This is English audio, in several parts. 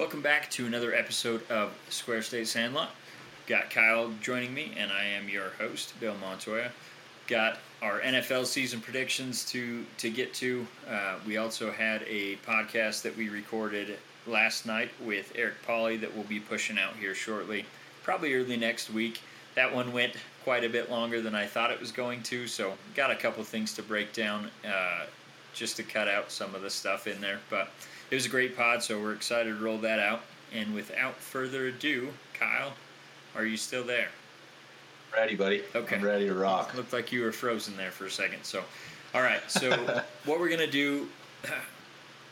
Welcome back to another episode of Square State Sandlot. Got Kyle joining me, and I am your host, Bill Montoya. Got our NFL season predictions to to get to. Uh, we also had a podcast that we recorded last night with Eric Polly that we'll be pushing out here shortly, probably early next week. That one went quite a bit longer than I thought it was going to, so got a couple things to break down uh, just to cut out some of the stuff in there. But it was a great pod, so we're excited to roll that out. And without further ado, Kyle, are you still there? Ready, buddy. Okay. I'm ready to rock. Looked like you were frozen there for a second. So, all right. So, what we're gonna do,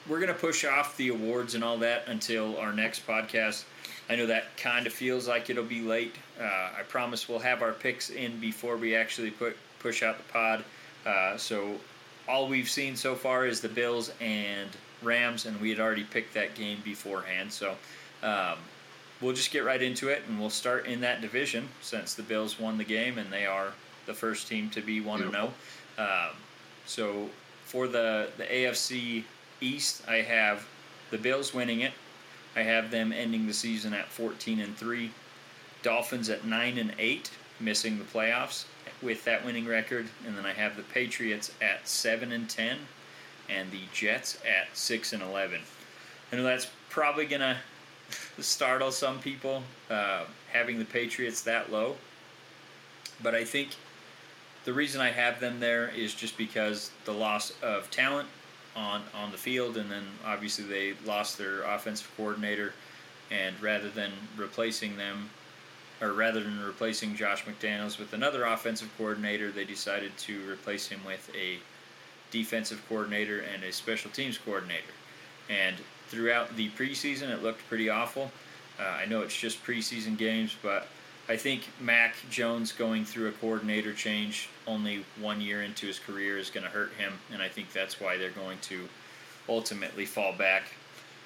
we're gonna push off the awards and all that until our next podcast. I know that kind of feels like it'll be late. Uh, I promise we'll have our picks in before we actually put push out the pod. Uh, so, all we've seen so far is the Bills and Rams, and we had already picked that game beforehand. So. Um, we'll just get right into it, and we'll start in that division since the Bills won the game and they are the first team to be one and zero. Um, so for the the AFC East, I have the Bills winning it. I have them ending the season at 14 and three. Dolphins at nine and eight, missing the playoffs with that winning record, and then I have the Patriots at seven and ten, and the Jets at six and eleven. I know that's probably gonna startle some people uh, having the Patriots that low. But I think the reason I have them there is just because the loss of talent on on the field, and then obviously they lost their offensive coordinator, and rather than replacing them, or rather than replacing Josh McDaniels with another offensive coordinator, they decided to replace him with a defensive coordinator and a special teams coordinator. And throughout the preseason, it looked pretty awful. Uh, I know it's just preseason games, but I think Mac Jones going through a coordinator change only one year into his career is going to hurt him, and I think that's why they're going to ultimately fall back.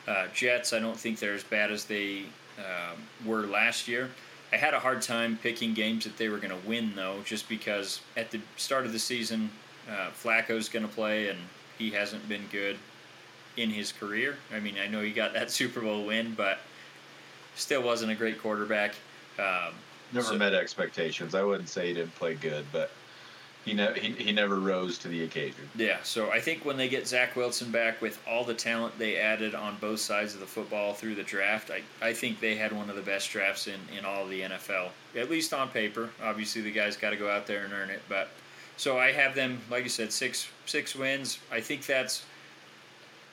Uh, Jets, I don't think they're as bad as they um, were last year. I had a hard time picking games that they were going to win, though, just because at the start of the season, uh, Flacco's going to play, and he hasn't been good in his career. I mean, I know he got that Super Bowl win, but still wasn't a great quarterback. Um, Never so- met expectations. I wouldn't say he didn't play good, but he, ne- he he never rose to the occasion. Yeah, so I think when they get Zach Wilson back with all the talent they added on both sides of the football through the draft, I, I think they had one of the best drafts in, in all of the NFL, at least on paper. Obviously, the guys got to go out there and earn it, but so I have them, like you said, six six wins. I think that's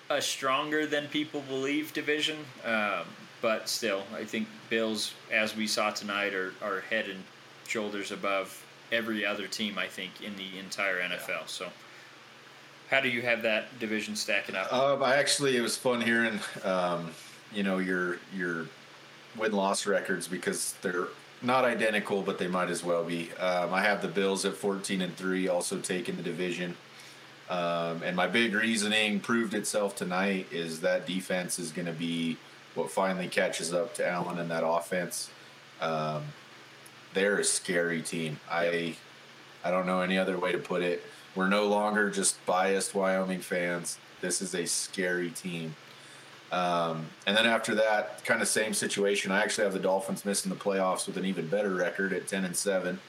a stronger than people believe division, um, but still, I think Bills, as we saw tonight, are, are head and shoulders above every other team. I think in the entire NFL. So, how do you have that division stacking up? Um, I actually it was fun hearing, um, you know, your your win loss records because they're not identical, but they might as well be. Um, I have the Bills at fourteen and three, also taking the division. Um, and my big reasoning proved itself tonight is that defense is going to be what finally catches up to Allen and that offense. Um, they're a scary team. I I don't know any other way to put it. We're no longer just biased Wyoming fans. This is a scary team. Um, and then after that, kind of same situation. I actually have the Dolphins missing the playoffs with an even better record at ten and seven,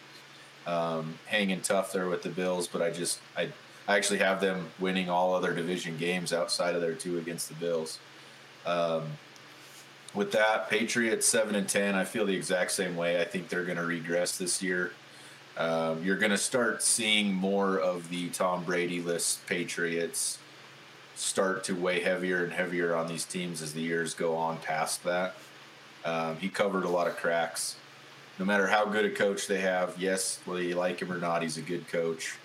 um, hanging tough there with the Bills. But I just I I actually have them winning all other division games outside of their two against the Bills. Um, with that, Patriots seven and ten. I feel the exact same way. I think they're going to regress this year. Um, you're going to start seeing more of the Tom Brady list Patriots start to weigh heavier and heavier on these teams as the years go on past that. Um, he covered a lot of cracks. No matter how good a coach they have, yes, whether you like him or not, he's a good coach.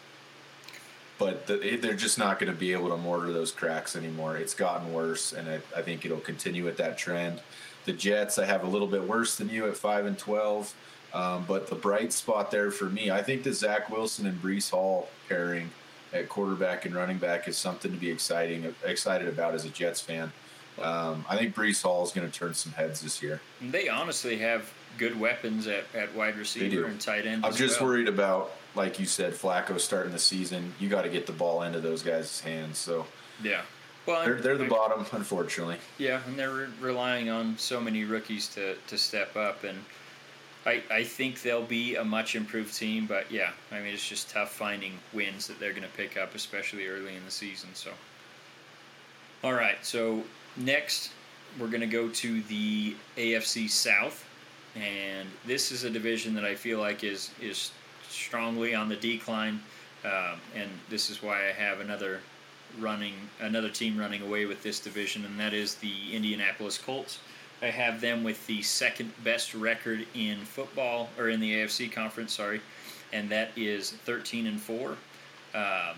But the, they're just not going to be able to mortar those cracks anymore. It's gotten worse, and I, I think it'll continue with that trend. The Jets, I have a little bit worse than you at five and twelve. Um, but the bright spot there for me, I think the Zach Wilson and Breece Hall pairing at quarterback and running back is something to be exciting excited about as a Jets fan. Um, I think Breece Hall is going to turn some heads this year. They honestly have good weapons at, at wide receiver and tight end. I'm just well. worried about, like you said, Flacco starting the season. You got to get the ball into those guys' hands. So Yeah. Well, they're they're the bottom, unfortunately. Yeah, and they're relying on so many rookies to to step up, and I I think they'll be a much improved team. But yeah, I mean it's just tough finding wins that they're going to pick up, especially early in the season. So, all right, so next we're going to go to the AFC South, and this is a division that I feel like is is strongly on the decline, um, and this is why I have another running another team running away with this division, and that is the Indianapolis Colts. I have them with the second best record in football or in the AFC conference, sorry, and that is 13 and four. Um,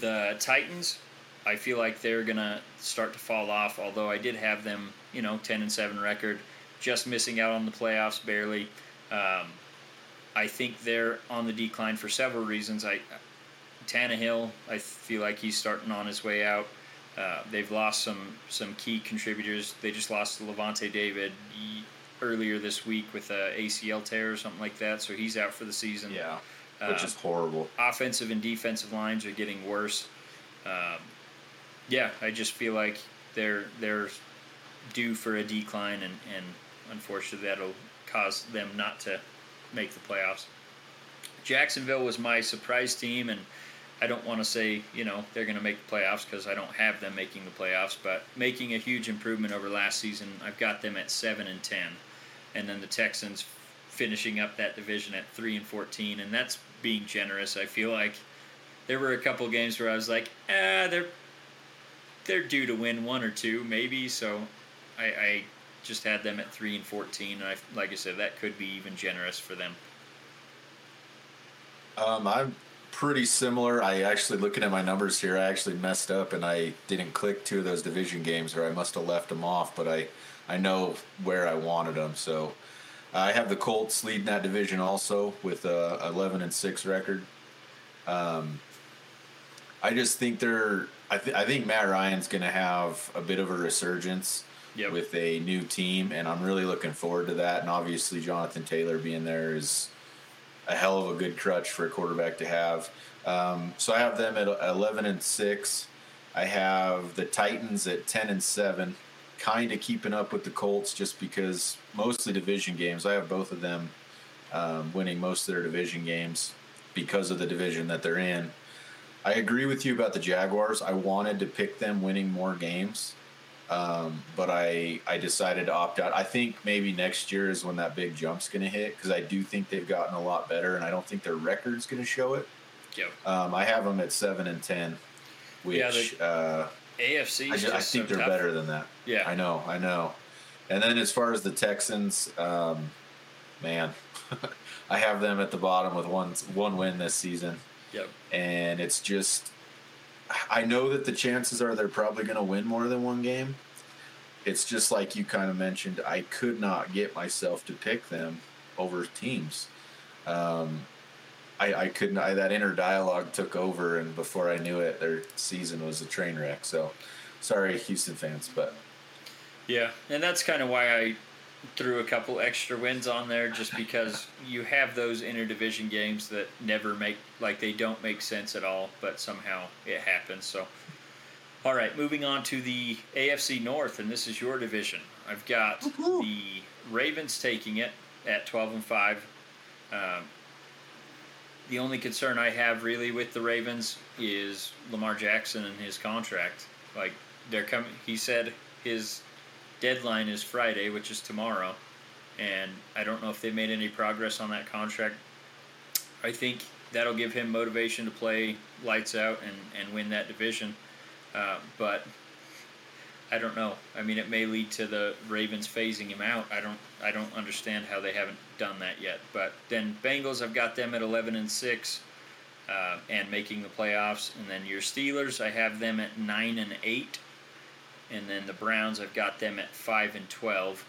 the Titans, I feel like they're gonna start to fall off. Although I did have them, you know, 10 and seven record, just missing out on the playoffs barely. Um, I think they're on the decline for several reasons. I Tannehill, I feel like he's starting on his way out. Uh, they've lost some some key contributors. They just lost Lavonte David earlier this week with a ACL tear or something like that, so he's out for the season. Yeah, which uh, is horrible. Offensive and defensive lines are getting worse. Um, yeah, I just feel like they're they're due for a decline, and, and unfortunately that'll cause them not to make the playoffs. Jacksonville was my surprise team, and I don't want to say you know they're going to make the playoffs because I don't have them making the playoffs, but making a huge improvement over last season. I've got them at seven and ten, and then the Texans finishing up that division at three and fourteen, and that's being generous. I feel like there were a couple games where I was like, ah, they're they're due to win one or two maybe. So I, I just had them at three and fourteen, and I, like I said, that could be even generous for them. Um, I'm pretty similar. I actually looking at my numbers here, I actually messed up and I didn't click two of those division games, or I must have left them off. But I, I know where I wanted them. So I have the Colts leading that division also with a 11 and six record. Um, I just think they're. I, th- I think Matt Ryan's going to have a bit of a resurgence yep. with a new team, and I'm really looking forward to that. And obviously, Jonathan Taylor being there is a hell of a good crutch for a quarterback to have. Um, so I have them at 11 and six. I have the Titans at 10 and seven, kind of keeping up with the Colts just because mostly division games. I have both of them um, winning most of their division games because of the division that they're in. I agree with you about the Jaguars. I wanted to pick them winning more games. Um, but I I decided to opt out. I think maybe next year is when that big jump's going to hit because I do think they've gotten a lot better, and I don't think their record's going to show it. Yep. Um, I have them at seven and ten, which yeah, the uh, AFC. I, just, I think so they're tough. better than that. Yeah, I know, I know. And then as far as the Texans, um, man, I have them at the bottom with one one win this season. Yep. And it's just I know that the chances are they're probably going to win more than one game. It's just like you kind of mentioned, I could not get myself to pick them over teams. Um, I, I couldn't, I, that inner dialogue took over, and before I knew it, their season was a train wreck. So, sorry, Houston fans, but. Yeah, and that's kind of why I threw a couple extra wins on there just because you have those interdivision games that never make like they don't make sense at all, but somehow it happens. So, all right, moving on to the AFC North, and this is your division. I've got Woo-hoo. the Ravens taking it at twelve and five. Um, the only concern I have really with the Ravens is Lamar Jackson and his contract. Like they're coming, he said his deadline is Friday, which is tomorrow, and I don't know if they made any progress on that contract. I think that'll give him motivation to play lights out and, and win that division. Uh, but I don't know. I mean, it may lead to the Ravens phasing him out. I don't. I don't understand how they haven't done that yet. But then Bengals, I've got them at eleven and six, uh, and making the playoffs. And then your Steelers, I have them at nine and eight and then the Browns I've got them at five and twelve.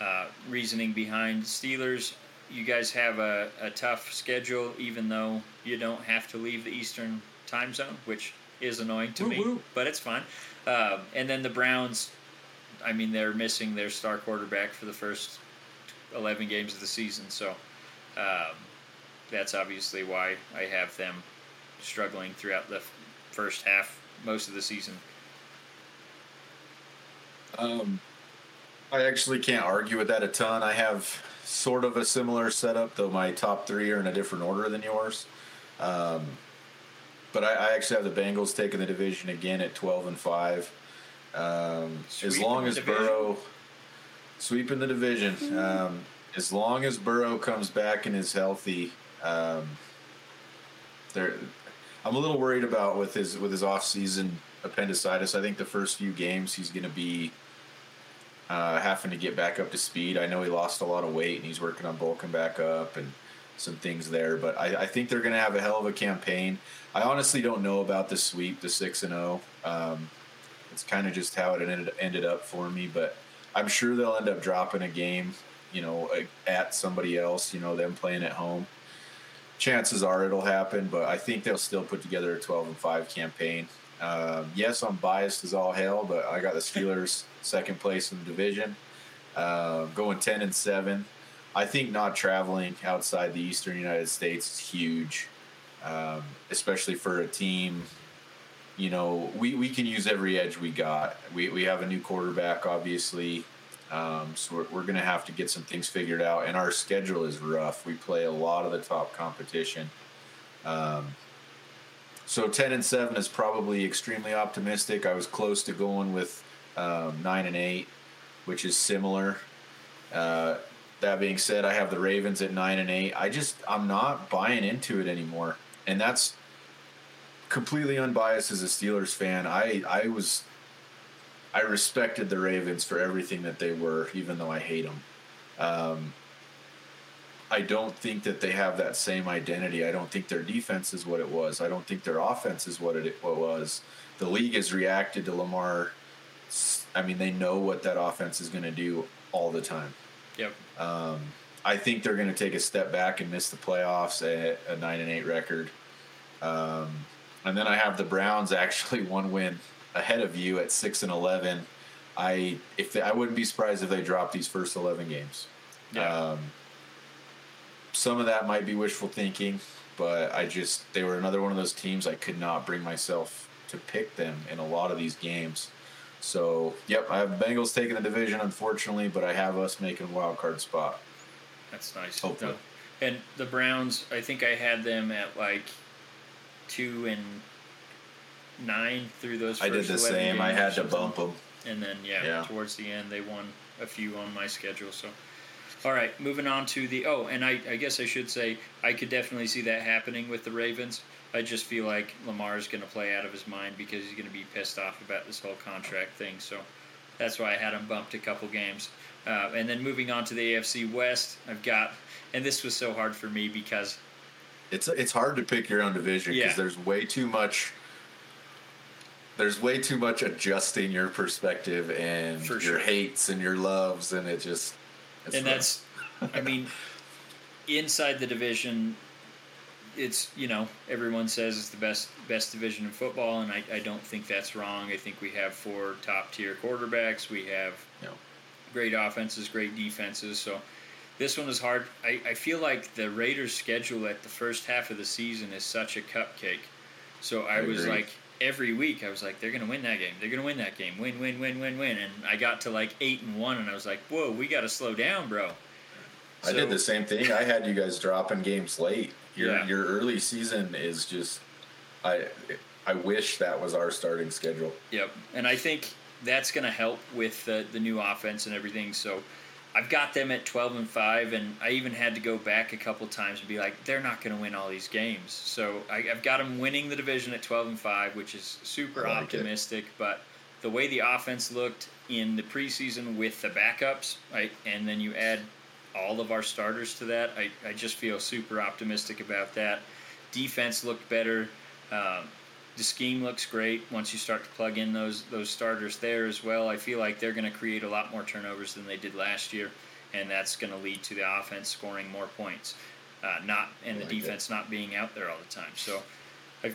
Uh, reasoning behind Steelers, you guys have a, a tough schedule, even though you don't have to leave the Eastern time zone, which is annoying to Woo-woo. me, but it's fine. Um, and then the Browns, I mean, they're missing their star quarterback for the first 11 games of the season, so um, that's obviously why I have them struggling throughout the first half most of the season. Um, I actually can't argue with that a ton. I have sort of a similar setup, though my top three are in a different order than yours. Um, but I, I, actually have the Bengals taking the division again at twelve and five. Um, as long as division. Burrow sweeping the division, um, as long as Burrow comes back and is healthy, um, there. I'm a little worried about with his with his off season appendicitis. I think the first few games he's going to be uh, having to get back up to speed. I know he lost a lot of weight and he's working on bulking back up and some things there. But I, I think they're going to have a hell of a campaign. I honestly don't know about the sweep, the six and zero. Oh. Um, it's kind of just how it ended ended up for me, but I'm sure they'll end up dropping a game, you know, at somebody else. You know, them playing at home. Chances are it'll happen, but I think they'll still put together a 12 and five campaign. Um, yes, I'm biased as all hell, but I got the Steelers second place in the division, uh, going 10 and seven. I think not traveling outside the Eastern United States is huge, um, especially for a team. You know, we, we can use every edge we got. We, we have a new quarterback, obviously. Um, so we're, we're going to have to get some things figured out. And our schedule is rough. We play a lot of the top competition. Um, so 10 and 7 is probably extremely optimistic. I was close to going with um, 9 and 8, which is similar. Uh, that being said, I have the Ravens at 9 and 8. I just, I'm not buying into it anymore. And that's completely unbiased as a Steelers fan. I, I was, I respected the Ravens for everything that they were, even though I hate them. Um, I don't think that they have that same identity. I don't think their defense is what it was. I don't think their offense is what it what was. The league has reacted to Lamar. I mean, they know what that offense is going to do all the time. Yep. Um, I think they're going to take a step back and miss the playoffs at a nine and eight record. Um, and then I have the Browns actually one win ahead of you at six and eleven. I if they, I wouldn't be surprised if they drop these first eleven games. Yeah. Um, some of that might be wishful thinking, but I just they were another one of those teams I could not bring myself to pick them in a lot of these games. So, yep, I have Bengals taking the division, unfortunately, but I have us making a wild card spot. That's nice. Hopefully. And the Browns, I think I had them at like two and nine through those. I did the same. I had to bump them. And then yeah, yeah, towards the end they won a few on my schedule. So all right, moving on to the oh, and I, I guess I should say I could definitely see that happening with the Ravens. I just feel like Lamar is going to play out of his mind because he's going to be pissed off about this whole contract thing. So that's why I had him bumped a couple games. Uh, and then moving on to the AFC West, I've got, and this was so hard for me because it's it's hard to pick your own division because yeah. there's way too much. There's way too much adjusting your perspective and your hates and your loves, and it just and that's, I mean, inside the division, it's you know everyone says it's the best best division in football, and I, I don't think that's wrong. I think we have four top tier quarterbacks. We have know, great offenses, great defenses. So this one is hard. I, I feel like the Raiders' schedule at the first half of the season is such a cupcake. So I, I was agree. like every week I was like, they're gonna win that game. They're gonna win that game. Win, win, win, win, win. And I got to like eight and one, and I was like, whoa, we got to slow down, bro. I did the same thing. I had you guys dropping games late. Your yeah. your early season is just, I I wish that was our starting schedule. Yep, and I think that's going to help with the the new offense and everything. So I've got them at 12 and 5, and I even had to go back a couple times and be like, they're not going to win all these games. So I, have got them winning the division at 12 and 5, which is super like optimistic. It. But the way the offense looked in the preseason with the backups, right, and then you add all of our starters to that, I, I just feel super optimistic about that. Defense looked better. Um, the scheme looks great once you start to plug in those those starters there as well. I feel like they're going to create a lot more turnovers than they did last year, and that's going to lead to the offense scoring more points, uh, not and the defense not being out there all the time. So, I,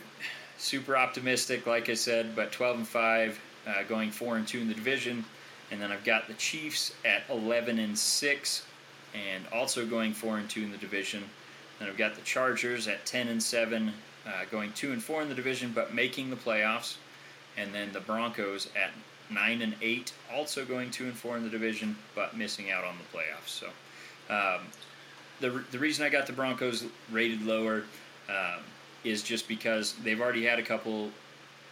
super optimistic, like I said, but 12 and five, uh, going four and two in the division, and then I've got the Chiefs at 11 and six, and also going four and two in the division. Then I've got the Chargers at 10 and seven uh, going two and four in the division, but making the playoffs. and then the Broncos at nine and eight, also going two and four in the division, but missing out on the playoffs. So, um, the the reason I got the Broncos rated lower um, is just because they've already had a couple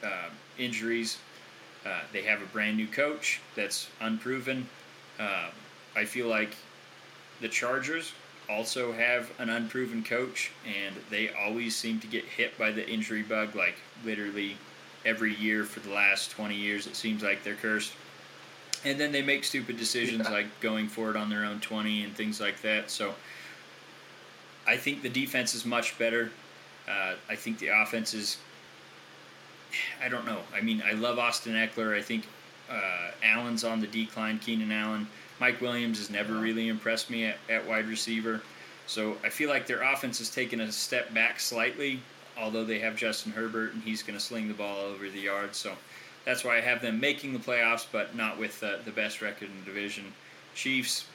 uh, injuries. Uh, they have a brand new coach that's unproven. Uh, I feel like the Chargers also have an unproven coach, and they always seem to get hit by the injury bug, like literally every year for the last 20 years. It seems like they're cursed. And then they make stupid decisions yeah. like going for it on their own 20 and things like that. So I think the defense is much better. Uh, I think the offense is. I don't know. I mean, I love Austin Ekeler. I think uh, Allen's on the decline. Keenan Allen. Mike Williams has never really impressed me at, at wide receiver. So I feel like their offense has taken a step back slightly, although they have Justin Herbert and he's going to sling the ball over the yard. So that's why I have them making the playoffs, but not with uh, the best record in the division. Chiefs,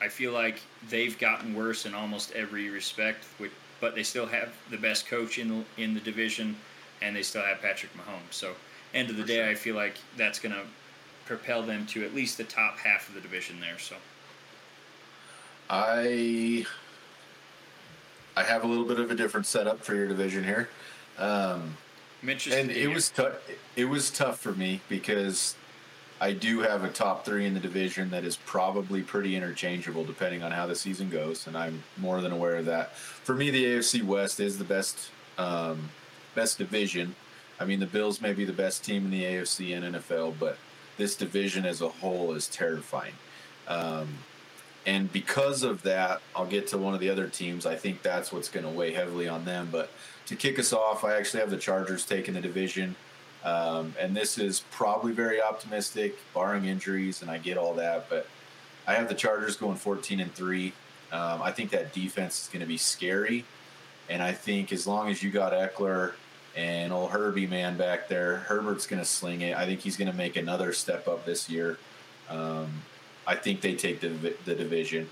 I feel like they've gotten worse in almost every respect, but they still have the best coach in the, in the division, and they still have Patrick Mahomes. So end of the For day, sure. I feel like that's going to propel them to at least the top half of the division there. So, I I have a little bit of a different setup for your division here. Um, and it was tough. It was tough for me because I do have a top three in the division that is probably pretty interchangeable depending on how the season goes, and I'm more than aware of that. For me, the AFC West is the best um, best division. I mean, the Bills may be the best team in the AFC and NFL, but this division as a whole is terrifying. Um, and because of that, I'll get to one of the other teams. I think that's what's going to weigh heavily on them. But to kick us off, I actually have the Chargers taking the division. Um, and this is probably very optimistic, barring injuries, and I get all that. But I have the Chargers going 14 and 3. Um, I think that defense is going to be scary. And I think as long as you got Ekeler and old Herbie man back there, Herbert's going to sling it. I think he's going to make another step up this year. Um, I think they take the, the division.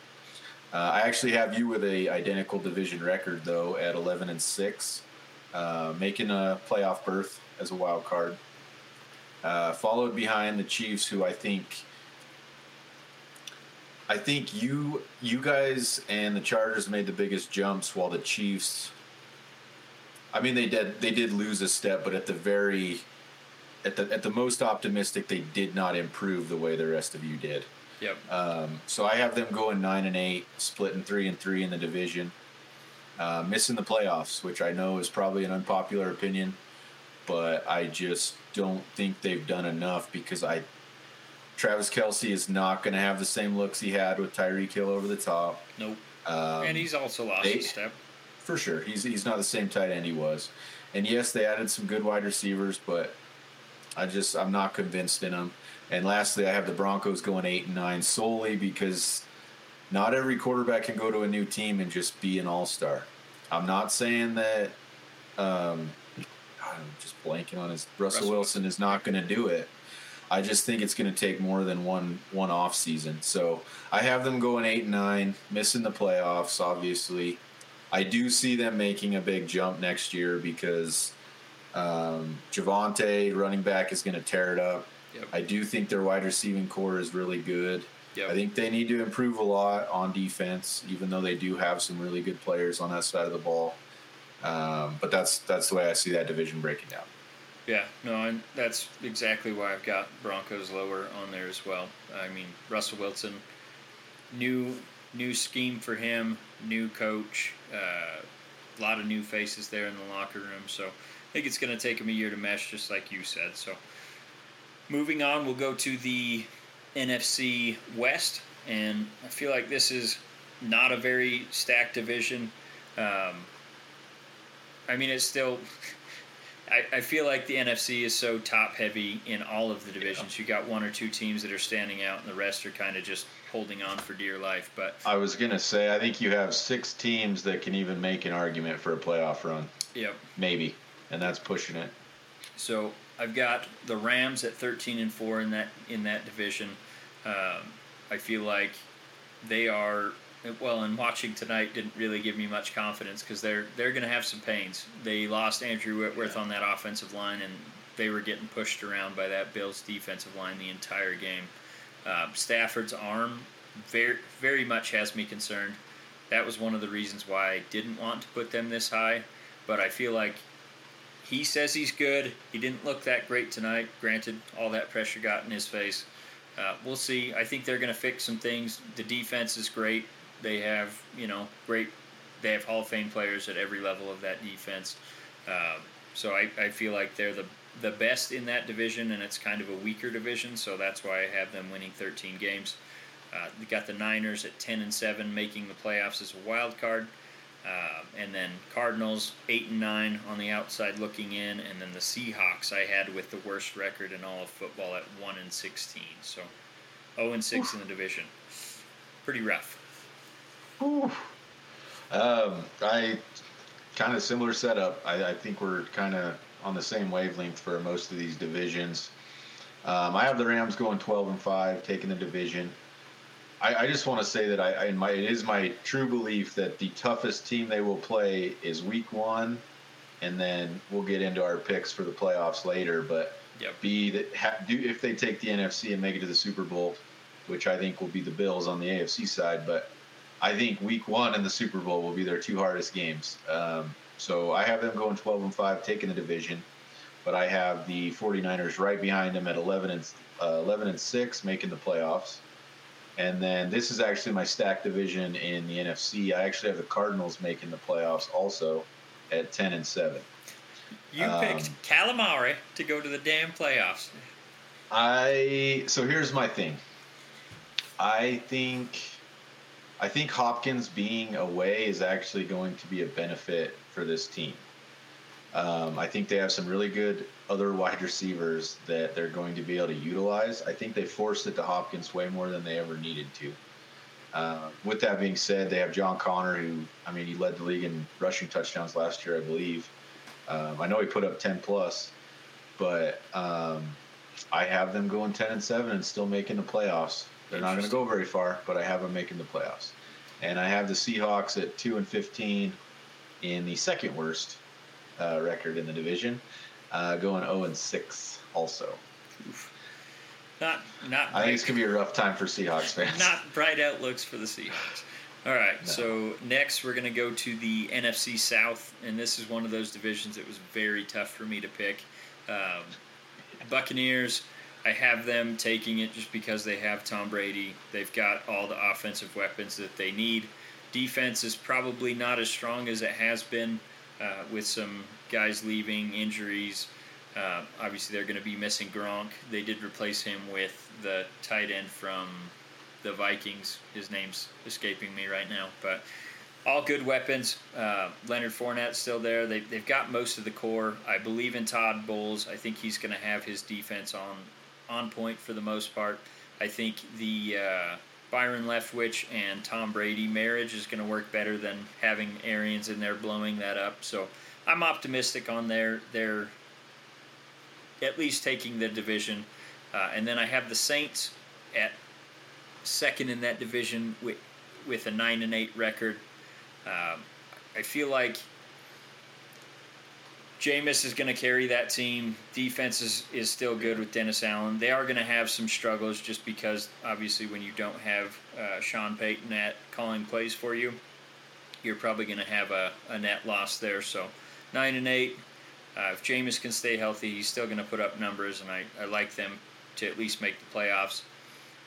Uh, I actually have you with a identical division record though at 11 and six, uh, making a playoff berth as a wild card. Uh, followed behind the Chiefs, who I think. I think you you guys and the Chargers made the biggest jumps, while the Chiefs I mean, they did they did lose a step, but at the very at the at the most optimistic, they did not improve the way the rest of you did. Yep. Um, so I have them going nine and eight, splitting three and three in the division, uh, missing the playoffs, which I know is probably an unpopular opinion, but I just don't think they've done enough because I Travis Kelce is not going to have the same looks he had with Tyreek Hill over the top. Nope. Um, and he's also lost they, a step for sure. He's he's not the same tight end he was. And yes, they added some good wide receivers, but I just I'm not convinced in them. And lastly, I have the Broncos going eight and nine solely because not every quarterback can go to a new team and just be an all star. I'm not saying that. Um, I'm just blanking on his. Russell, Russell Wilson is not going to do it. I just think it's going to take more than one one off season. So I have them going eight and nine, missing the playoffs, obviously. I do see them making a big jump next year because um, Javonte, running back, is going to tear it up. Yep. I do think their wide receiving core is really good. Yep. I think they need to improve a lot on defense, even though they do have some really good players on that side of the ball. Um, but that's that's the way I see that division breaking down. Yeah, no, and that's exactly why I've got Broncos lower on there as well. I mean, Russell Wilson, new new scheme for him, new coach, uh, a lot of new faces there in the locker room. So I think it's going to take him a year to mesh, just like you said. So moving on, we'll go to the NFC West, and I feel like this is not a very stacked division. Um, I mean, it's still. I, I feel like the NFC is so top heavy in all of the divisions. Yeah. You got one or two teams that are standing out, and the rest are kind of just holding on for dear life. But I was gonna say, I think you have six teams that can even make an argument for a playoff run. Yep. Maybe, and that's pushing it. So I've got the Rams at thirteen and four in that in that division. Um, I feel like they are well, and watching tonight didn't really give me much confidence because they're they're going to have some pains. They lost Andrew Whitworth yeah. on that offensive line, and they were getting pushed around by that Bills defensive line the entire game. Uh, Stafford's arm very very much has me concerned. That was one of the reasons why I didn't want to put them this high, but I feel like he says he's good. He didn't look that great tonight. Granted, all that pressure got in his face. Uh, we'll see. I think they're going to fix some things. The defense is great. They have, you know, great. They have Hall of Fame players at every level of that defense. Uh, so I, I feel like they're the the best in that division, and it's kind of a weaker division. So that's why I have them winning 13 games. Uh, we got the Niners at 10 and 7, making the playoffs as a wild card. Uh, and then Cardinals eight and nine on the outside looking in, and then the Seahawks I had with the worst record in all of football at one and sixteen. So zero and six in the division. Pretty rough. Um, I kind of similar setup. I, I think we're kind of on the same wavelength for most of these divisions. Um, I have the Rams going twelve and five, taking the division. I, I just want to say that I, I my, it is my true belief that the toughest team they will play is Week One, and then we'll get into our picks for the playoffs later. But Yep. be that ha, do if they take the NFC and make it to the Super Bowl, which I think will be the Bills on the AFC side. But I think Week One and the Super Bowl will be their two hardest games. Um, so I have them going 12 and five, taking the division. But I have the 49ers right behind them at 11 and uh, 11 and six, making the playoffs. And then this is actually my stack division in the NFC. I actually have the Cardinals making the playoffs also at 10 and 7. You Um, picked Calamari to go to the damn playoffs. I so here's my thing. I think I think Hopkins being away is actually going to be a benefit for this team. Um, I think they have some really good other wide receivers that they're going to be able to utilize. I think they forced it to Hopkins way more than they ever needed to. Uh, with that being said, they have John Connor, who I mean, he led the league in rushing touchdowns last year, I believe. Um, I know he put up ten plus, but um, I have them going ten and seven and still making the playoffs. They're not going to go very far, but I have them making the playoffs. And I have the Seahawks at two and fifteen in the second worst uh, record in the division, uh, going zero and six also. Not not I think it's going to be a rough time for Seahawks fans. not bright outlooks for the Seahawks. All right, No. so next we're going to go to the NFC South, and this is one of those divisions that was very tough for me to pick. Um, Buccaneers, I have them taking it just because they have Tom Brady. They've got all the offensive weapons that they need. Defense is probably not as strong as it has been uh, with some guys leaving, injuries. Uh, obviously, they're going to be missing Gronk. They did replace him with the tight end from the Vikings. His name's escaping me right now, but all good weapons. Uh, Leonard Fournette's still there. They, they've got most of the core. I believe in Todd Bowles. I think he's going to have his defense on on point for the most part. I think the uh, Byron Leftwich and Tom Brady marriage is going to work better than having Arians in there blowing that up. So I'm optimistic on their their at least taking the division. Uh, and then I have the Saints at second in that division with with a nine and eight record. Um, I feel like Jameis is going to carry that team. Defense is, is still good with Dennis Allen. They are going to have some struggles just because, obviously, when you don't have uh, Sean Payton at calling plays for you, you're probably going to have a, a net loss there. So, nine and eight. Uh, if Jameis can stay healthy, he's still going to put up numbers, and I, I like them to at least make the playoffs.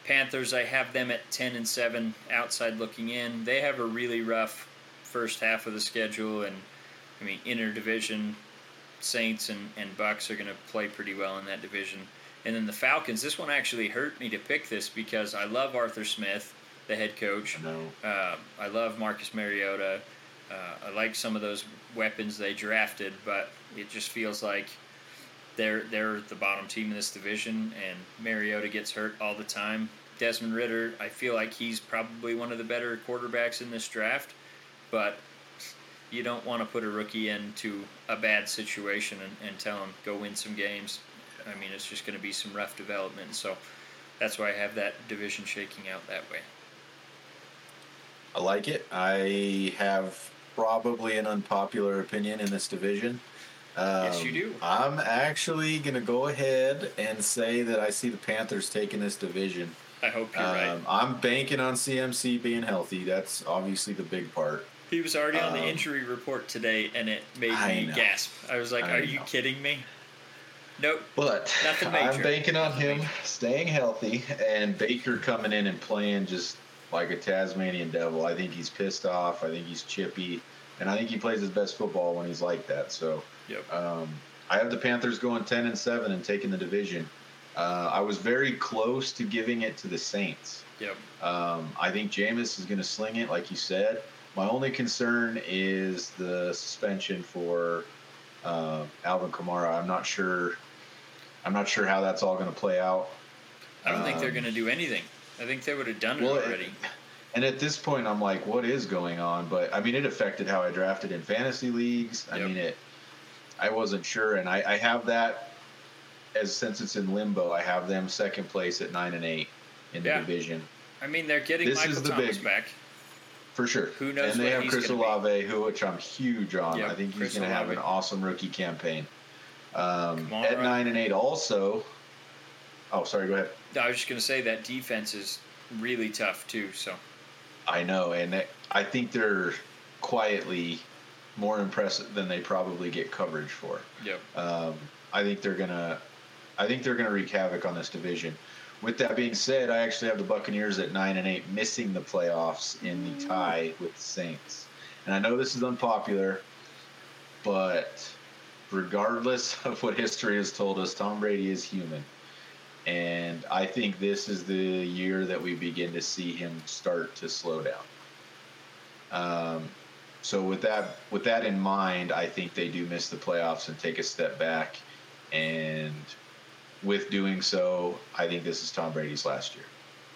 Panthers, I have them at ten and seven. Outside looking in, they have a really rough first half of the schedule, and I mean interdivision. Saints and, and Bucks are going to play pretty well in that division. And then the Falcons, this one actually hurt me to pick this because I love Arthur Smith, the head coach. No. Uh, I love Marcus Mariota. Uh, I like some of those weapons they drafted, but it just feels like they're they're the bottom team in this division, and Mariota gets hurt all the time. Desmond Ridder, I feel like he's probably one of the better quarterbacks in this draft, but you don't want to put a rookie into a bad situation and, and tell him go win some games. I mean, it's just going to be some rough development. So that's why I have that division shaking out that way. I like it. I have probably an unpopular opinion in this division. yes, you do. I'm actually going to go ahead and say that I see the Panthers taking this division. I hope you're right. Um, I'm banking on CMC being healthy. That's obviously the big part. He was already on the um, injury report today, and it made I me know. gasp. I was like, I "Are you kidding me?" Nope. But. I'm banking on Nothing him major. staying healthy and Baker coming in and playing just like a Tasmanian devil. I think he's pissed off. I think he's chippy, and I think he plays his best football when he's like that. So Yep. um, I have the Panthers going ten and seven and taking the division. Uh, I was very close to giving it to the Saints. Yep. Um, I think Jameis is going to sling it, like you said. My only concern is the suspension for uh, Alvin Kamara. I'm not sure. I'm not sure how that's all going to play out. I don't think they're Um, going to do anything. I think they would have done it Well, it- already. And at this point, I'm like, what is going on? But I mean, it affected how I drafted in fantasy leagues. I mean, it. I wasn't sure, and I, I have that as since it's in limbo. I have them second place at nine and eight in the Yeah. division I mean, they're getting this Michael Thomas big- back. For sure. Who knows And they have Chris. Olave, who which I'm huge on. Yep, I think he's going to have an awesome rookie campaign. Um, Kamara. at nine and eight, also. Oh, sorry. Go ahead. I was just going to say that defense is really tough too. So I know, and I think they're quietly more impressive than they probably get coverage for. yep. Um, I think they're gonna, I think they're gonna wreak havoc on this division. With that being said, I actually have the Buccaneers at nine and eight, missing the playoffs in the tie with the Saints. And I know this is unpopular, but regardless of what history has told us, Tom Brady is human. And I think this is the year that we begin to see him start to slow down. Um, so with that with that in mind, I think they do miss the playoffs and take a step back. And with doing so, I think this is Tom Brady's last year.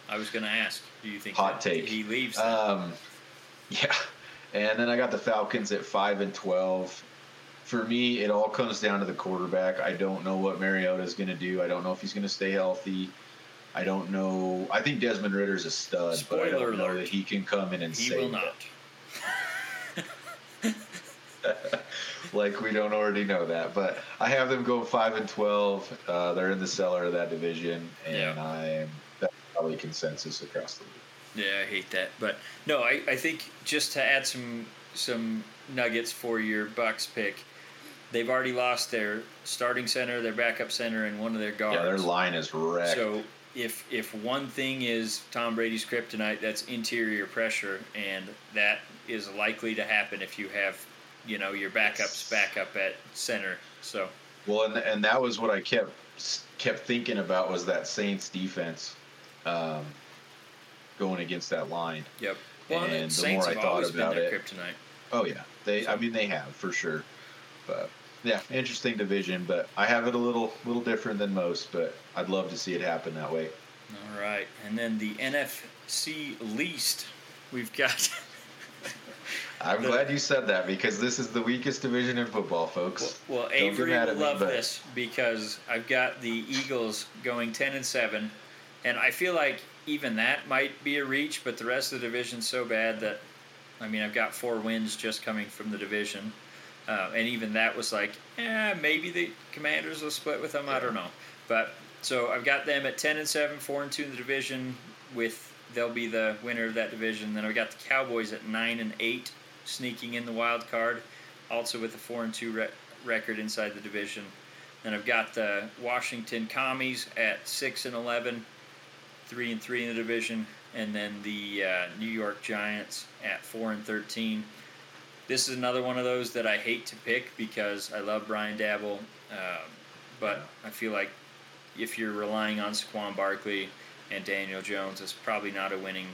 I was going to ask, do you think Hot take. he leaves? Um, yeah, and then I got the Falcons at five and twelve. For me, it all comes down to the quarterback. I don't know what Mariota is going to do. I don't know if he's going to stay healthy. I don't know. I think Desmond Ridder's a stud, but I don't know alert. that he can come in and he save will not. like we don't already know that. But I have them go five and twelve. Uh, they're in the cellar of that division, and Yeah. I'm that's probably consensus across the league. Yeah, I hate that. But no, I, I think just to add some some nuggets for your Bucks pick, they've already lost their starting center, their backup center, and one of their guards. Yeah, their line is wrecked. So if if one thing is Tom Brady's kryptonite, that's interior pressure, and that is likely to happen if you have, you know, your backups back up at center. So Well, and and that was what I kept kept thinking about was that Saints defense um, going against that line. yep. Well, and, And the Saints more I thought about it- kryptonite. Oh yeah, they. I mean, they have for sure. But yeah, interesting division. But I have it a little little different than most. But I'd love to see it happen that way. All right, and then the NFC least, we've got. I'm glad you said that because this is the weakest division in football, folks. Well, well Avery will at me, love this because I've got the Eagles going ten and seven, and I feel like even that might be a reach, but the rest of the division's so bad that, I mean, I've got four wins just coming from the division, uh, and even that was like, eh, maybe the Commanders will split with them. I don't know, but so I've got them at ten and seven, four and two in the division. With they'll be the winner of that division. Then I've got the Cowboys at nine and eight, sneaking in the wild card also with a four and two re- record inside the division. Then I've got the Washington Commies at six and 11, three and three in the division, and then the uh, New York Giants at four and thirteen. This is another one of those that I hate to pick because I love Brian Daboll, um, but I feel like if you're relying on Saquon Barkley and Daniel Jones, it's probably not a winning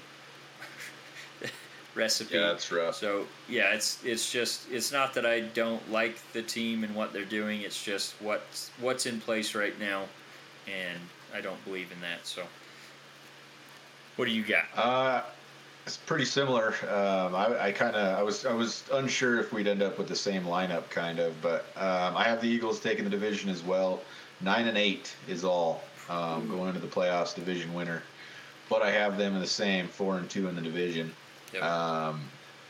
recipe. Yeah, that's rough. So yeah, it's it's just it's not that I don't like the team and what they're doing. It's just what's what's in place right now, and I don't believe in that. So, what do you got? Uh, it's pretty similar. Um, I, I kind of I was I was unsure if we'd end up with the same lineup, kind of, but um, I have the Eagles taking the division as well. Nine and eight is all um, going into the playoffs, division winner. But I have them in the same four and two in the division. Yep. Um,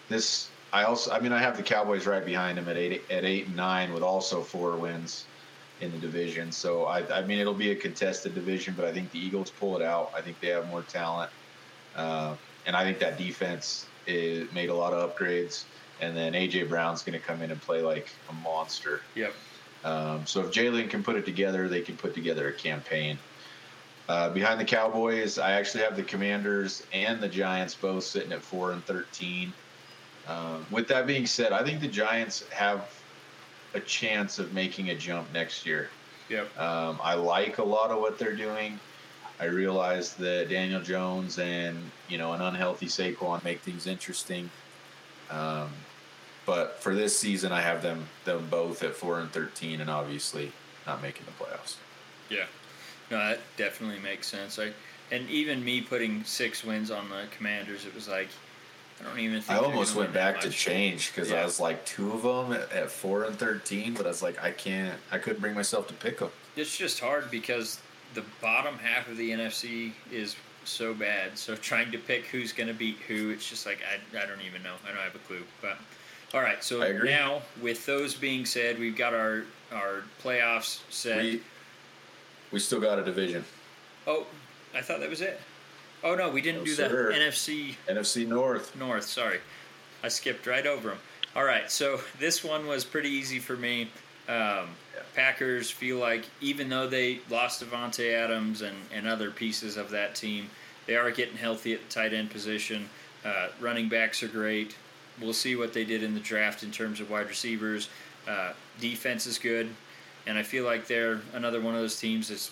this I also, I mean, I have the Cowboys right behind them at eight at eight and nine with also four wins in the division. So I, I mean, it'll be a contested division, but I think the Eagles pull it out. I think they have more talent, uh, and I think that defense is, made a lot of upgrades. And then AJ Brown's going to come in and play like a monster. Yep. Um, so if Jalen can put it together, they can put together a campaign. Uh, behind the Cowboys, I actually have the Commanders and the Giants both sitting at four and thirteen. Um, with that being said, I think the Giants have a chance of making a jump next year. Yep. Um, I like a lot of what they're doing. I realize that Daniel Jones and you know an unhealthy Saquon make things interesting. Um, but for this season, I have them them both at four and thirteen, and obviously not making the playoffs. Yeah. No, that definitely makes sense. I and even me putting six wins on the Commanders, it was like I don't even think I almost went back to change because Yeah. I was like two of them at, at four and thirteen, but I was like, I can't, I couldn't bring myself to pick them. It's just hard because the bottom half of the NFC is so bad. So trying to pick who's going to beat who, it's just like I, I don't even know. I don't have a clue. But all right, so now with those being said, we've got our our playoffs set. We we still got a division, oh, I thought that was it. Oh no, we didn't No, do sir. the NFC NFC North. North. Sorry, I skipped right over them. All right, so this one was pretty easy for me. Um, Packers feel like even though they lost Davante Adams and, and other pieces of that team, they are getting healthy at the tight end position. Uh, running backs are great. We'll see what they did in the draft in terms of wide receivers. Uh, defense is good, and I feel like they're another one of those teams that's,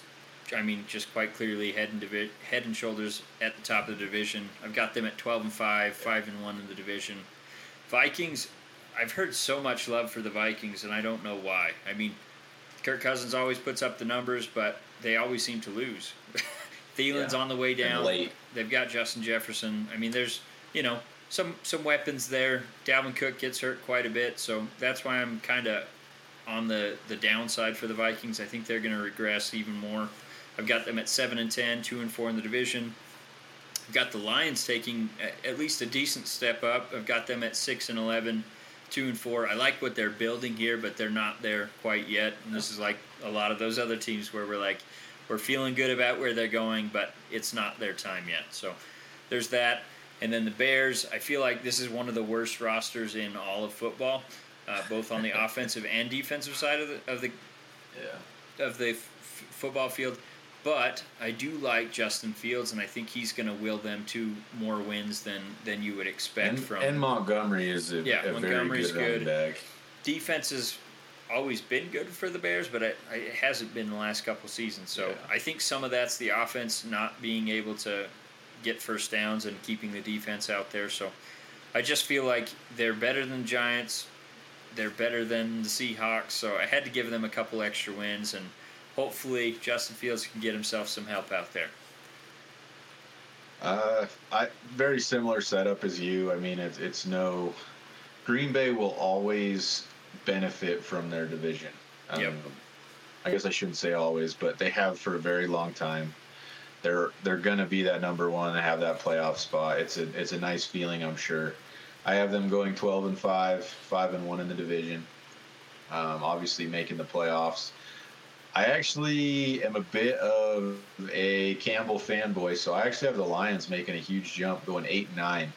I mean, just quite clearly head and divi- head and shoulders at the top of the division. I've got them at twelve and five, five and one in the division. Vikings, I've heard so much love for the Vikings, and I don't know why. I mean, Kirk Cousins always puts up the numbers, but they always seem to lose. Thielen's Yeah. on the way down. They've got Justin Jefferson. I mean, there's you know some some weapons there. Dalvin Cook gets hurt quite a bit, so that's why I'm kind of on the the downside for the Vikings. I think they're going to regress even more. I've got them at seven and 10, 2 and four in the division. I've got the Lions taking at least a decent step up. I've got them at six and 11, 2 and four. I like what they're building here, but they're not there quite yet. And this is like a lot of those other teams where we're like we're feeling good about where they're going, but it's not their time yet. So there's that. And then the Bears, I feel like this is one of the worst rosters in all of football, uh, both on the offensive and defensive side of the of the Yeah. of the f- football field. But I do like Justin Fields, and I think he's going to will them to more wins than than you would expect And, from. and Montgomery is a, Yeah, a very Montgomery's good good. back. defense has always been good for the Bears, but it, it hasn't been the last couple seasons. So Yeah. I think some of that's the offense not being able to get first downs and keeping the defense out there. So I just feel like they're better than Giants. They're better than the Seahawks. So I had to give them a couple extra wins, and hopefully Justin Fields can get himself some help out there. Uh, I very similar setup as you. I mean, it's it's no. Green Bay will always benefit from their division. Um, Yep. I guess I shouldn't say always, but they have for a very long time. They're they're gonna be that number one and have that playoff spot. It's a it's a nice feeling, I'm sure. I have them going 12 and five, five and one in the division. Um, obviously making the playoffs. I actually am a bit of a Campbell fanboy, so I actually have the Lions making a huge jump, going eight and nine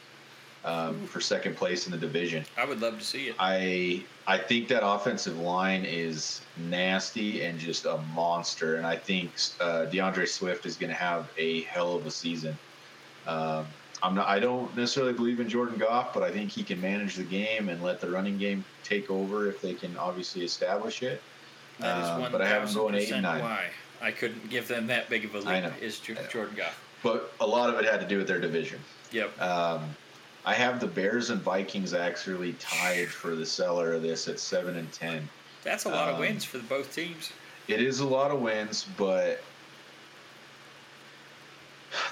um, for second place in the division. I would love to see it. I I think that offensive line is nasty and just a monster, and I think uh, D'Andre Swift is going to have a hell of a season. Um, I'm not. I don't necessarily believe in Jordan Goff, but I think he can manage the game and let the running game take over if they can obviously establish it. That is Um, one but I have them thousand going eight and nine. why I couldn't give them that big of a lead. Is Jo- I know. Jordan Goff? But a lot of it had to do with their division. Yep. Um, I have the Bears and Vikings actually tied for the cellar of this at seven and ten. That's a lot of Um, wins for both teams. It is a lot of wins, but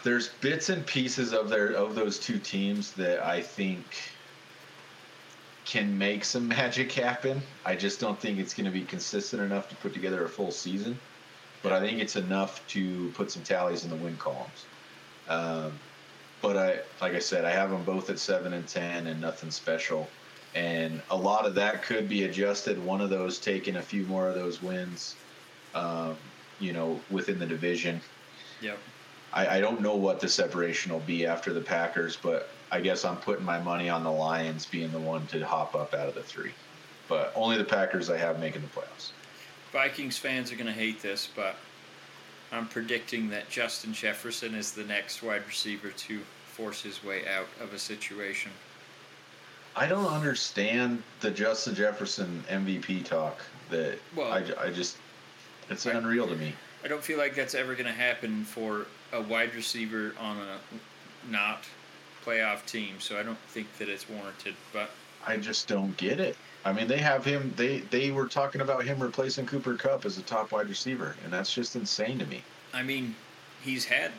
there's bits and pieces of their of those two teams that I think can make some magic happen. I just don't think it's going to be consistent enough to put together a full season, but I think it's enough to put some tallies in the win columns. Um, but I, like I said, I have them both at seven and ten, and nothing special. and a lot of that could be adjusted. One of those taking a few more of those wins, um, you know, within the division. Yep. I, I don't know what the separation will be after the Packers, but I guess I'm putting my money on the Lions being the one to hop up out of the three. But only the Packers I have making the playoffs. Vikings fans are going to hate this, but I'm predicting that Justin Jefferson is the next wide receiver to force his way out of a situation. I don't understand the Justin Jefferson MVP talk. That Well- I, I just it's unreal to me. I don't feel like that's ever going to happen for a wide receiver on a not playoff team, so I don't think that it's warranted. But I just don't get it. I mean, they have him. They they were talking about him replacing Cooper Kupp as a top wide receiver, and that's just insane to me. I mean, he's had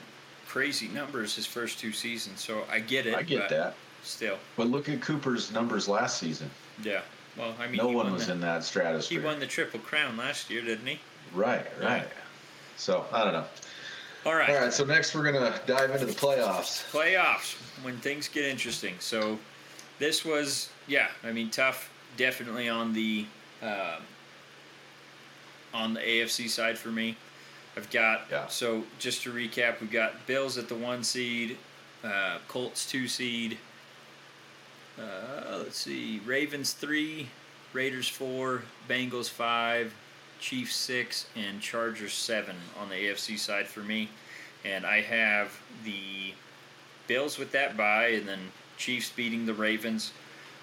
crazy numbers his first two seasons, so I get it. I get that, Still, but look at Cooper's numbers last season. yeah. Well, I mean, no one was the, in that stratosphere. He won the triple crown last year, didn't he? Right, right. So I don't know. All right. All right, so next we're gonna dive into the playoffs. playoffs when things get interesting. So this was, yeah, I mean, tough, definitely on the uh, on the AFC side for me. I've got Yeah. so just to recap, we've got Bills at the one seed, uh, Colts two seed. Uh, let's see, Ravens three, Raiders four, Bengals five, Chiefs six, and Chargers seven on the AFC side for me. And I have the Bills with that bye, and then Chiefs beating the Ravens,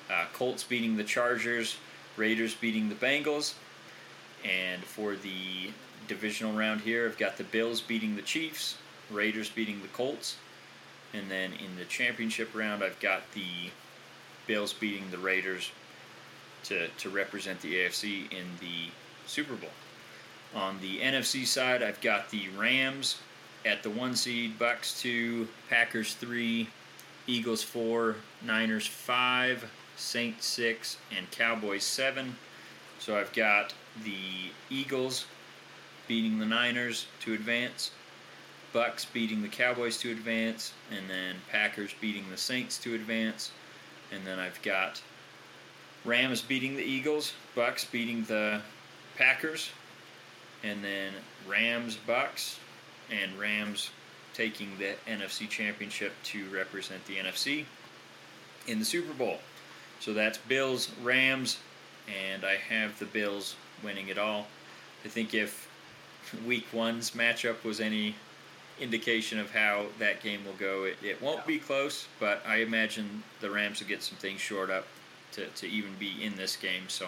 uh, Colts beating the Chargers, Raiders beating the Bengals. And for the divisional round here, I've got the Bills beating the Chiefs, Raiders beating the Colts. And then in the championship round, I've got the Bills beating the Raiders to, to represent the AFC in the Super Bowl. On the NFC side, I've got the Rams at the one seed, Bucks two, Packers three, Eagles four, Niners five, Saints six, and Cowboys seven. So I've got the Eagles beating the Niners to advance, Bucks beating the Cowboys to advance, and then Packers beating the Saints to advance. And then I've got Rams beating the Eagles, Bucks beating the Packers, and then Rams Bucks, and Rams taking the NFC Championship to represent the NFC in the Super Bowl. So that's Bills, Rams, and I have the Bills winning it all. I think if Week One's matchup was any indication of how that game will go, it, it won't be close, but I imagine the Rams will get some things shored up to, to even be in this game. So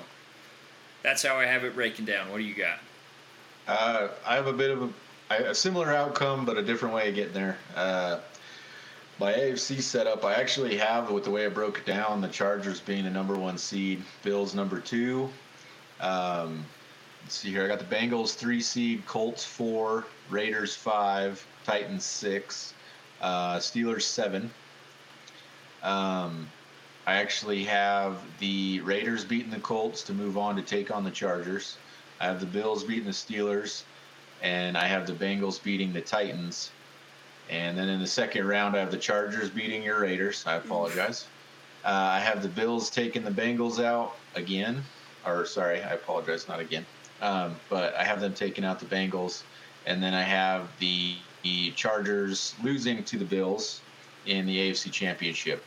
that's how I have it breaking down. What do you got? Uh, I have a bit of a, a similar outcome, but a different way of getting there. Uh, my AFC setup, I actually have, with the way I broke it down, the Chargers being a number one seed, Bills number two. Um, let's see here. I got the Bengals three seed, Colts four, Raiders five, Titans six, uh, Steelers seven. Um, I actually have the Raiders beating the Colts to move on to take on the Chargers. I have the Bills beating the Steelers, and I have the Bengals beating the Titans. And then in the second round, I have the Chargers beating your Raiders. I apologize. Uh, I have the Bills taking the Bengals out again. Or, sorry, I apologize, not again. Um, but I have them taking out the Bengals. And then I have the, the Chargers losing to the Bills in the AFC Championship.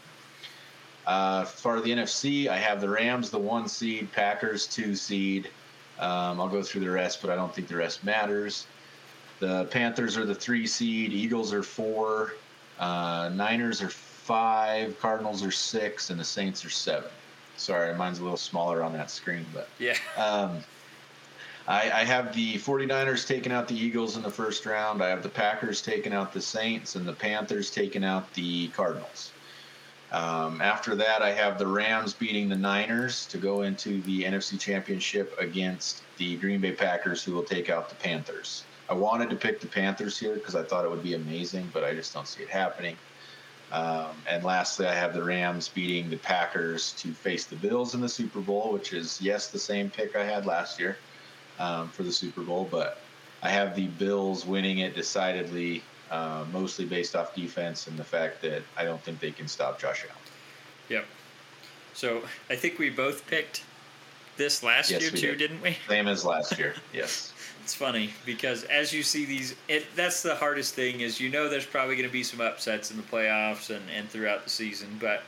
Uh, for the NFC, I have the Rams, the one seed, Packers, two seed. Um, I'll go through the rest, but I don't think the rest matters. The Panthers are the three seed, Eagles are four, uh, Niners are five, Cardinals are six, and the Saints are seven. Sorry, mine's a little smaller on that screen, but Yeah. um, I, I have the 49ers taking out the Eagles in the first round. I have the Packers taking out the Saints, and the Panthers taking out the Cardinals. Um, after that, I have the Rams beating the Niners to go into the NFC Championship against the Green Bay Packers, who will take out the Panthers. I wanted to pick the Panthers here because I thought it would be amazing, but I just don't see it happening. Um, and lastly, I have the Rams beating the Packers to face the Bills in the Super Bowl, which is, yes, the same pick I had last year um, for the Super Bowl, but I have the Bills winning it decidedly, uh, mostly based off defense and the fact that I don't think they can stop Josh Allen. Yep. So I think we both picked this last Yes, year too, did. didn't we? Same as last year. Yes. It's funny because as you see these, it, that's the hardest thing is you know there's probably going to be some upsets in the playoffs and, and throughout the season, but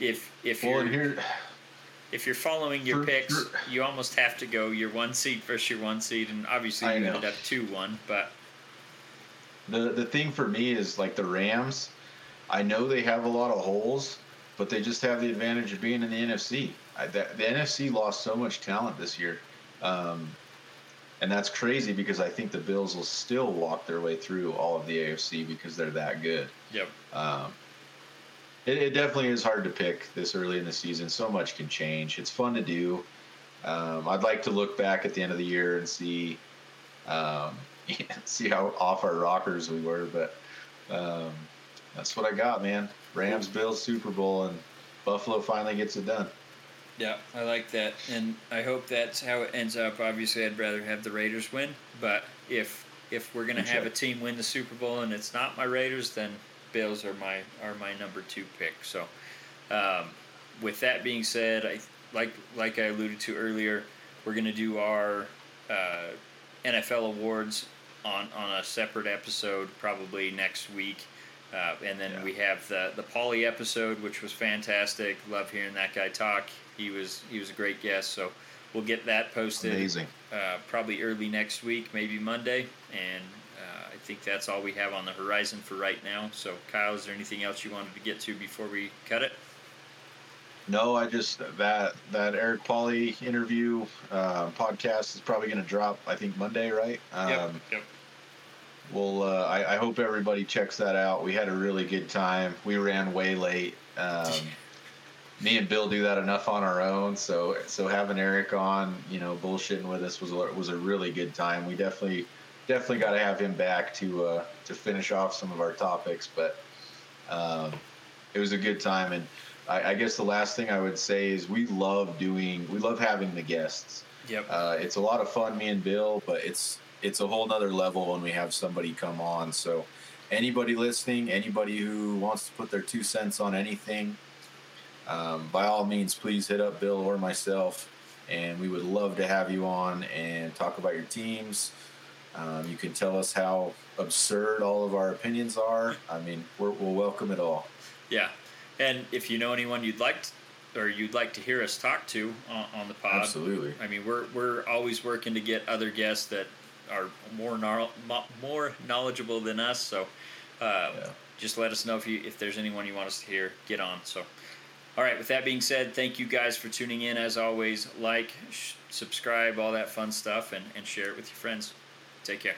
if if Well, you're if you're following your For- picks, for- you almost have to go your one seed versus your one seed, and obviously you ended up two one, but the the thing for me is like the Rams. I know they have a lot of holes, but they just have the advantage of being in the NFC. I, the, the NFC lost so much talent this year, um, and that's crazy because I think the Bills will still walk their way through all of the AFC because they're that good. yep, Um, it, it definitely is hard to pick this early in the season. So much can change. It's fun to do. Um, I'd like to look back at the end of the year and see um, see how off our rockers we were, but um, that's what I got, man. Rams, Bills, Super Bowl, and Buffalo finally gets it done. yeah, I like that, and I hope that's how it ends up. Obviously, I'd rather have the Raiders win, but if if we're gonna have a team win the Super Bowl and it's not my Raiders, then Bills are my are my number two pick. So, um, with that being said, I like like I alluded to earlier, we're gonna do our uh, NFL awards on on a separate episode probably next week. Uh, and then Yeah. we have the the Pauly episode, which was fantastic. Love hearing that guy talk. He was he was a great guest. So we'll get that posted Amazing. uh, probably early next week, maybe Monday. And uh, I think that's all we have on the horizon for right now. So Kyle, is there anything else you wanted to get to before we cut it? No, I just that that Eric Pauly interview uh, podcast is probably going to drop. I think Monday, right? Um, yep. Well, uh, I, I hope everybody checks that out. We had a really good time. We ran way late. Um, me and Bill do that enough on our own, so so having Eric on, you know, bullshitting with us was a, was a really good time. We definitely definitely got to have him back to uh, to finish off some of our topics, but um, it was a good time. And I, I guess the last thing I would say is we love doing, we love having the guests. Yep. Uh, it's a lot of fun, me and Bill, but it's it's a whole nother level when we have somebody come on. So, anybody listening, anybody who wants to put their two cents on anything, um, by all means, please hit up Bill or myself, and we would love to have you on and talk about your teams. Um, you can tell us how absurd all of our opinions are. I mean, we're, we'll welcome it all. Yeah, and if you know anyone you'd like, to, or you'd like to hear us talk to on, on the pod, Absolutely. I mean, we're we're always working to get other guests that are more mo- more knowledgeable than us. So, uh, Yeah. just let us know if you if there's anyone you want us to hear. Get on. So, all right. With that being said, thank you guys for tuning in. As always, like, sh- subscribe, all that fun stuff, and and share it with your friends. Take care.